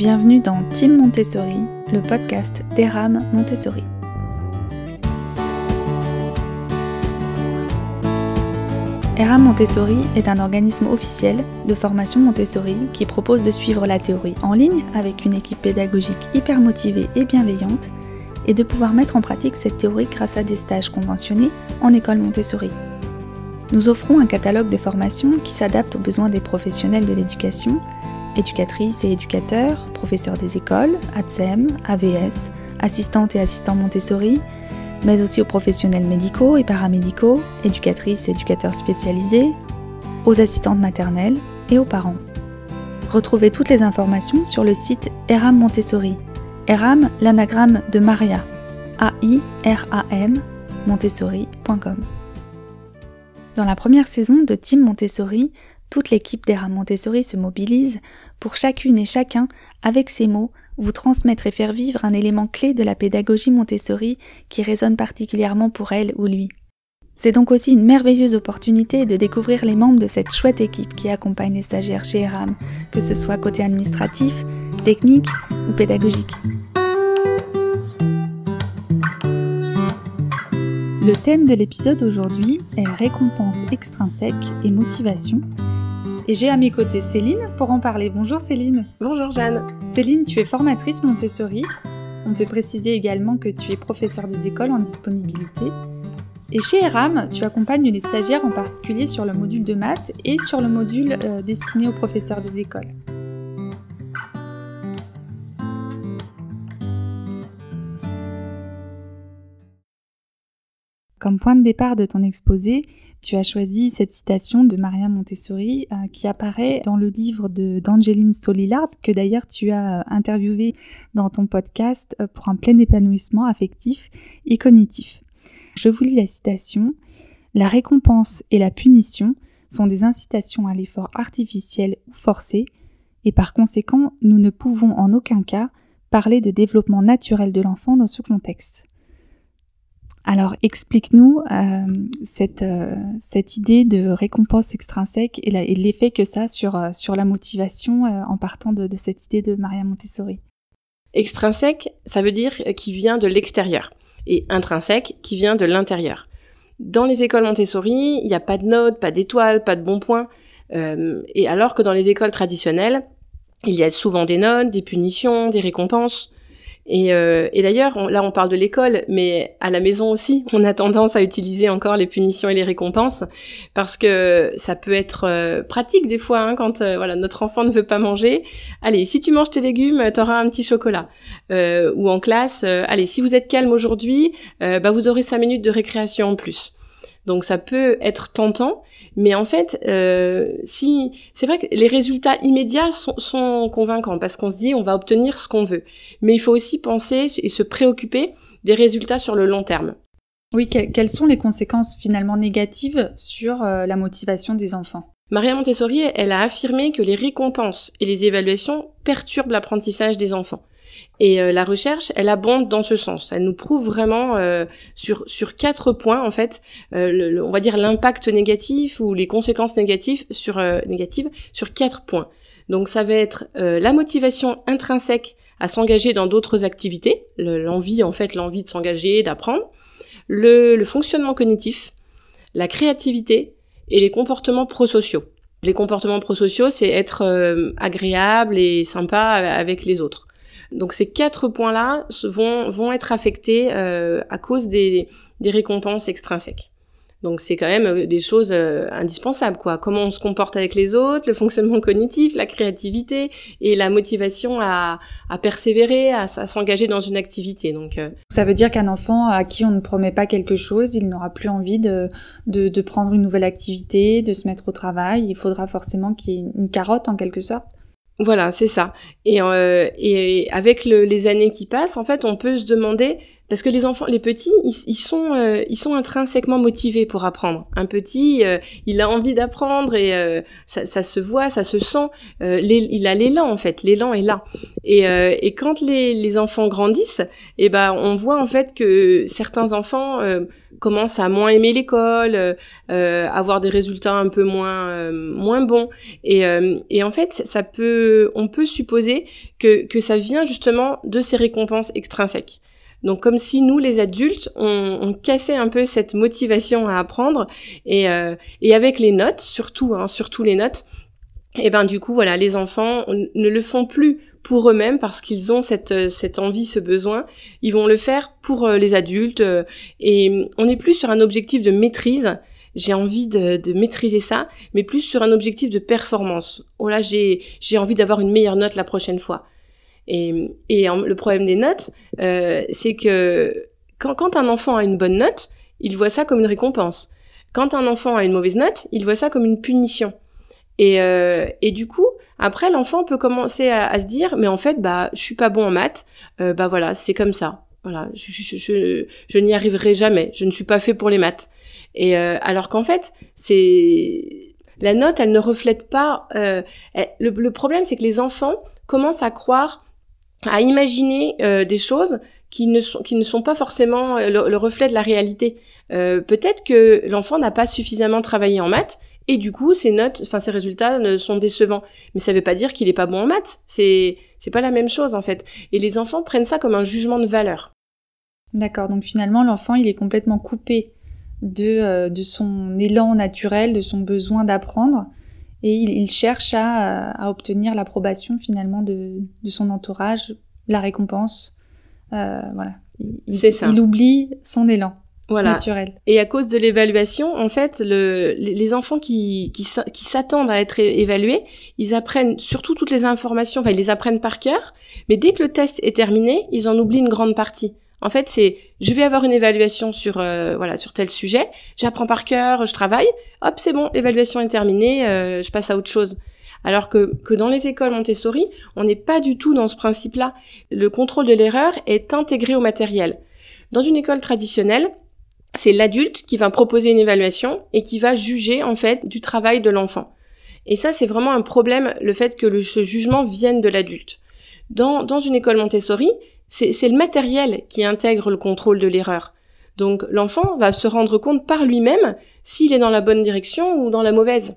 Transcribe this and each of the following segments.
Bienvenue dans Team Montessori, le podcast d'Eram Montessori. Eram Montessori est un organisme officiel de formation Montessori qui propose de suivre la théorie en ligne avec une équipe pédagogique hyper motivée et bienveillante et de pouvoir mettre en pratique cette théorie grâce à des stages conventionnés en école Montessori. Nous offrons un catalogue de formations qui s'adapte aux besoins des professionnels de l'éducation, éducatrices et éducateurs, professeurs des écoles, ATSEM, AVS, assistantes et assistants Montessori, mais aussi aux professionnels médicaux et paramédicaux, éducatrices et éducateurs spécialisés, aux assistantes maternelles et aux parents. Retrouvez toutes les informations sur le site Eram Montessori. Eram, l'anagramme de Maria. A-I-R-A-M, montessori.com. Dans la première saison de Team Montessori, toute l'équipe d'Eram Montessori se mobilise pour chacune et chacun, avec ses mots, vous transmettre et faire vivre un élément clé de la pédagogie Montessori qui résonne particulièrement pour elle ou lui. C'est donc aussi une merveilleuse opportunité de découvrir les membres de cette chouette équipe qui accompagne les stagiaires chez ERAM, que ce soit côté administratif, technique ou pédagogique. Le thème de l'épisode aujourd'hui est récompense extrinsèque et motivation. Et j'ai à mes côtés Céline pour en parler. Bonjour Céline. Bonjour Jeanne. Céline, tu es formatrice Montessori. On peut préciser également que tu es professeur des écoles en disponibilité. Et chez ERAM, tu accompagnes les stagiaires en particulier sur le module de maths et sur le module euh, destiné aux professeurs des écoles. Comme point de départ de ton exposé, tu as choisi cette citation de Maria Montessori euh, qui apparaît dans le livre d'Angeline Solillard que d'ailleurs tu as euh, interviewé dans ton podcast euh, pour un plein épanouissement affectif et cognitif. Je vous lis la citation. La récompense et la punition sont des incitations à l'effort artificiel ou forcé et par conséquent nous ne pouvons en aucun cas parler de développement naturel de l'enfant dans ce contexte. Alors explique-nous euh, cette, euh, cette idée de récompense extrinsèque et l'effet que ça a sur, euh, la motivation en partant de, de, cette idée de Maria Montessori. Extrinsèque, ça veut dire qui vient de l'extérieur et intrinsèque qui vient de l'intérieur. Dans les écoles Montessori, il n'y a pas de notes, pas d'étoiles, pas de bons points. et alors que dans les écoles traditionnelles, il y a souvent des notes, des punitions, des récompenses. Et, euh, et d'ailleurs, là on parle de l'école, mais à la maison aussi, on a tendance à utiliser encore les punitions et les récompenses parce que ça peut être euh, pratique des fois hein, quand euh, voilà notre enfant ne veut pas manger. Allez, si tu manges tes légumes, t'auras un petit chocolat. Euh, ou en classe, allez, si vous êtes calme aujourd'hui, bah vous aurez cinq minutes de récréation en plus. Donc ça peut être tentant, mais en fait, euh, si c'est vrai que les résultats immédiats sont, sont convaincants parce qu'on se dit on va obtenir ce qu'on veut, mais il faut aussi penser et se préoccuper des résultats sur le long terme. Oui, quelles sont les conséquences finalement négatives sur euh, la motivation des enfants? Maria Montessori, elle a affirmé que les récompenses et les évaluations perturbent l'apprentissage des enfants. Et euh, la recherche, elle abonde dans ce sens. Elle nous prouve vraiment euh, sur sur quatre points en fait, euh, on va dire l'impact négatif ou les conséquences négatives sur négatives sur quatre points. Donc ça va être la motivation intrinsèque à s'engager dans d'autres activités, l'envie en fait, l'envie de s'engager, d'apprendre, le, le fonctionnement cognitif, la créativité et les comportements prosociaux. Les comportements prosociaux, c'est être agréable et sympa avec les autres. Donc ces quatre points-là vont, vont être affectés euh, à cause des, des récompenses extrinsèques. Donc c'est quand même euh, des choses euh, indispensables, quoi. Comment on se comporte avec les autres, le fonctionnement cognitif, la créativité et la motivation à, à persévérer, à, s'engager dans une activité. Donc ça veut dire qu'un enfant à qui on ne promet pas quelque chose, il n'aura plus envie de, de, de prendre une nouvelle activité, de se mettre au travail. Il faudra forcément qu'il y ait une carotte en quelque sorte. Voilà, c'est ça. Et, euh, avec le, les années qui passent, en fait, on peut se demander parce que les enfants, les petits, ils, sont, euh, ils sont intrinsèquement motivés pour apprendre. Un petit, euh, il a envie d'apprendre et euh, ça, ça, se voit, ça se sent. il a l'élan en fait, l'élan est là. Et, et quand les, les, enfants grandissent, eh ben on voit en fait que certains enfants commencent à moins aimer l'école, avoir des résultats un peu moins moins bons. Et, et en fait, ça peut, on peut supposer que que ça vient justement de ces récompenses extrinsèques. Donc comme si nous, les adultes, on, on cassait un peu cette motivation à apprendre et, euh, et avec les notes, surtout, hein, surtout les notes, et ben du coup voilà, les enfants ne le font plus pour eux-mêmes parce qu'ils ont cette, cette envie, ce besoin. Ils vont le faire pour euh, les adultes euh, et on n'est plus sur un objectif de maîtrise. J'ai envie de, de, maîtriser ça, mais plus sur un objectif de performance. Oh là, j'ai envie d'avoir une meilleure note la prochaine fois. Et, le problème des notes, euh, c'est que quand, un enfant a une bonne note, il voit ça comme une récompense. Quand un enfant a une mauvaise note, il voit ça comme une punition. Et, euh, du coup, après, l'enfant peut commencer à, se dire, mais en fait, bah, je suis pas bon en maths, euh, bah voilà, c'est comme ça. Voilà, je, n'y arriverai jamais. Je ne suis pas fait pour les maths. Et alors qu'en fait, c'est la note, elle ne reflète pas. Le, problème, c'est que les enfants commencent à croire à imaginer euh, des choses qui ne sont qui ne sont pas forcément euh, le, reflet de la réalité. Euh, peut-être que l'enfant n'a pas suffisamment travaillé en maths et du coup ses notes, enfin ses résultats ne sont décevants. Mais ça veut pas dire qu'il est pas bon en maths. C'est c'est pas la même chose en fait. Et les enfants prennent ça comme un jugement de valeur. D'accord. Donc finalement l'enfant il est complètement coupé de de son élan naturel, de son besoin d'apprendre et il, cherche à, à obtenir l'approbation finalement de, de, son entourage, la récompense. Euh, voilà. C'est ça. Il oublie son élan. Voilà. Naturel. Et à cause de l'évaluation, en fait, le, les enfants qui, qui, qui s'attendent à être évalués, ils apprennent surtout toutes les informations, enfin ils les apprennent par cœur, mais dès que le test est terminé, ils en oublient une grande partie. En fait, c'est je vais avoir une évaluation sur euh, voilà sur tel sujet, j'apprends par cœur, je travaille, hop c'est bon, l'évaluation est terminée, euh, je passe à autre chose. Alors que, que dans les écoles Montessori, on n'est pas du tout dans ce principe-là. Le contrôle de l'erreur est intégré au matériel. Dans une école traditionnelle, c'est l'adulte qui va proposer une évaluation et qui va juger en fait du travail de l'enfant. Et ça, c'est vraiment un problème, le fait que le, ce jugement vienne de l'adulte. Dans, dans une école Montessori, c'est le matériel qui intègre le contrôle de l'erreur. Donc l'enfant va se rendre compte par lui-même s'il est dans la bonne direction ou dans la mauvaise.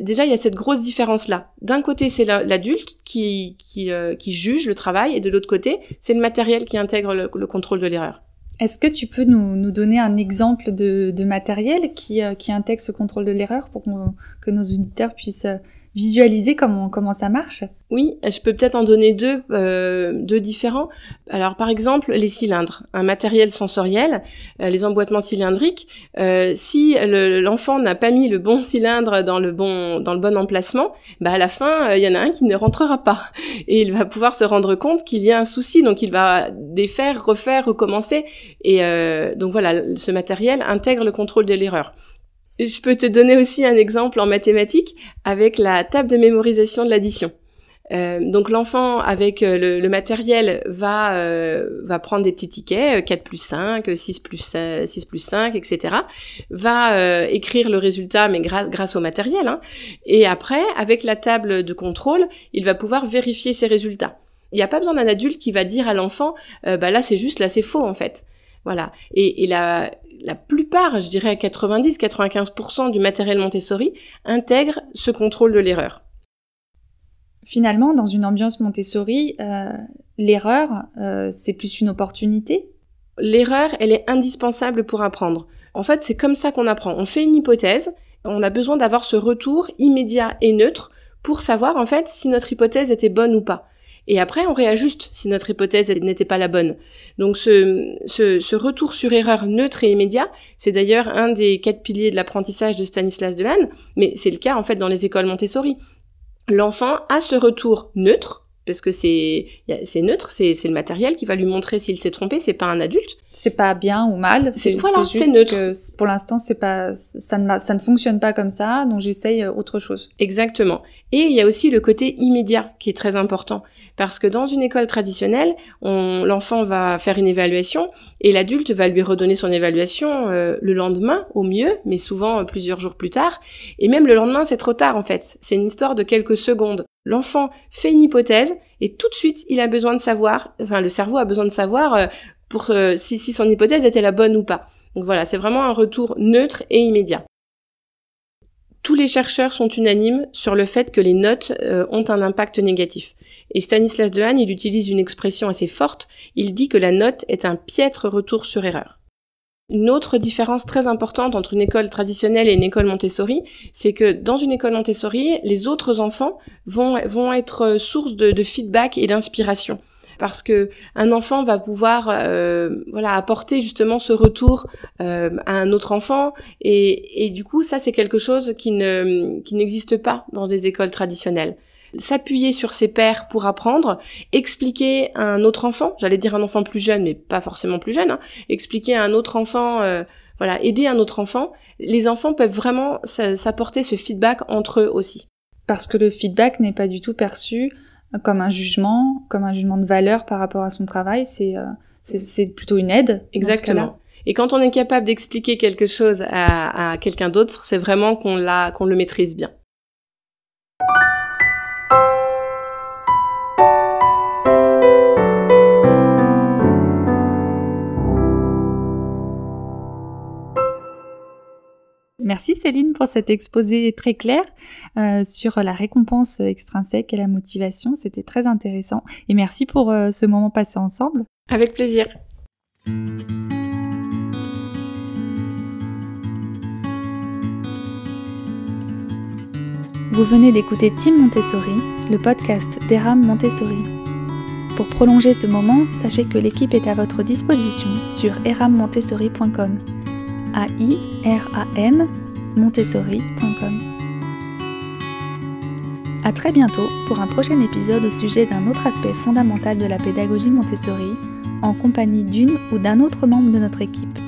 Déjà, il y a cette grosse différence-là. D'un côté, c'est l'adulte qui, qui, euh, qui, juge le travail, et de l'autre côté, c'est le matériel qui intègre le, contrôle de l'erreur. Est-ce que tu peux nous, nous, donner un exemple de, de matériel qui, euh, qui intègre ce contrôle de l'erreur pour que nos auditeurs puissent euh, visualiser comment comment ça marche? Oui, je peux peut-être en donner deux euh, deux différents. Alors par exemple les cylindres, un matériel sensoriel, euh, les emboîtements cylindriques. Euh, si l'enfant n'a pas mis le bon cylindre dans le bon dans le bon emplacement, bah à la fin il y en a un qui ne rentrera pas et il va pouvoir se rendre compte qu'il y a un souci, donc il va défaire, refaire, recommencer et donc voilà, ce matériel intègre le contrôle de l'erreur. Je peux te donner aussi un exemple en mathématiques avec la table de mémorisation de l'addition. Euh, donc l'enfant avec euh, le, matériel va euh, va prendre des petits tickets 4 plus 5, 6 plus 6 plus 5, etc. Va écrire le résultat mais grâce grâce au matériel. Hein. Et après avec la table de contrôle, il va pouvoir vérifier ses résultats. Il n'y a pas besoin d'un adulte qui va dire à l'enfant bah là c'est juste là c'est faux en fait. Voilà. Et, et la, la plupart, je dirais 90-95% du matériel Montessori intègre ce contrôle de l'erreur. Finalement, dans une ambiance Montessori, euh, l'erreur, euh, c'est plus une opportunité? L'erreur, elle est indispensable pour apprendre. En fait, c'est comme ça qu'on apprend. On fait une hypothèse, on a besoin d'avoir ce retour immédiat et neutre pour savoir en fait si notre hypothèse était bonne ou pas. Et après, on réajuste si notre hypothèse n'était pas la bonne. Donc ce, ce, ce, retour sur erreur neutre et immédiat, c'est d'ailleurs un des quatre piliers de l'apprentissage de Stanislas Dehaene, mais c'est le cas en fait dans les écoles Montessori. L'enfant a ce retour neutre, parce que c'est c'est neutre, c'est le matériel qui va lui montrer s'il s'est trompé, c'est pas un adulte. C'est pas bien ou mal, c'est voilà, c'est neutre. Que pour l'instant, c'est pas ça ne ça ne fonctionne pas comme ça, donc j'essaye euh, autre chose. Exactement. Et il y a aussi le côté immédiat qui est très important parce que dans une école traditionnelle, l'enfant va faire une évaluation et l'adulte va lui redonner son évaluation euh, le lendemain au mieux, mais souvent euh, plusieurs jours plus tard. Et même le lendemain, c'est trop tard en fait. C'est une histoire de quelques secondes. L'enfant fait une hypothèse et tout de suite, il a besoin de savoir, enfin le cerveau a besoin de savoir euh, pour euh, si, son hypothèse était la bonne ou pas. Donc voilà, c'est vraiment un retour neutre et immédiat. Tous les chercheurs sont unanimes sur le fait que les notes euh, ont un impact négatif. Et Stanislas Dehaene, il utilise une expression assez forte, il dit que la note est un piètre retour sur erreur. Une autre différence très importante entre une école traditionnelle et une école Montessori, c'est que dans une école Montessori, les autres enfants vont, vont être source de, de feedback et d'inspiration. Parce que un enfant va pouvoir euh, voilà apporter justement ce retour euh, à un autre enfant et, et du coup ça c'est quelque chose qui ne qui n'existe pas dans des écoles traditionnelles s'appuyer sur ses pairs pour apprendre, expliquer à un autre enfant, j'allais dire un enfant plus jeune, mais pas forcément plus jeune, hein, expliquer à un autre enfant, euh, voilà, aider un autre enfant, les enfants peuvent vraiment s'apporter ce feedback entre eux aussi. Parce que le feedback n'est pas du tout perçu comme un jugement, comme un jugement de valeur par rapport à son travail, c'est euh, c'est plutôt une aide. Exactement. Et quand on est capable d'expliquer quelque chose à, à quelqu'un d'autre, c'est vraiment qu'on l'a, qu'on le maîtrise bien. Merci Céline pour cet exposé très clair euh, sur la récompense extrinsèque et la motivation. C'était très intéressant. Et merci pour euh, ce moment passé ensemble. Avec plaisir. Vous venez d'écouter Team Montessori, le podcast d'Eram Montessori. Pour prolonger ce moment, sachez que l'équipe est à votre disposition sur erammontessori.com. A-I-R-A-M montessori.com. À très bientôt pour un prochain épisode au sujet d'un autre aspect fondamental de la pédagogie Montessori, en compagnie d'une ou d'un autre membre de notre équipe.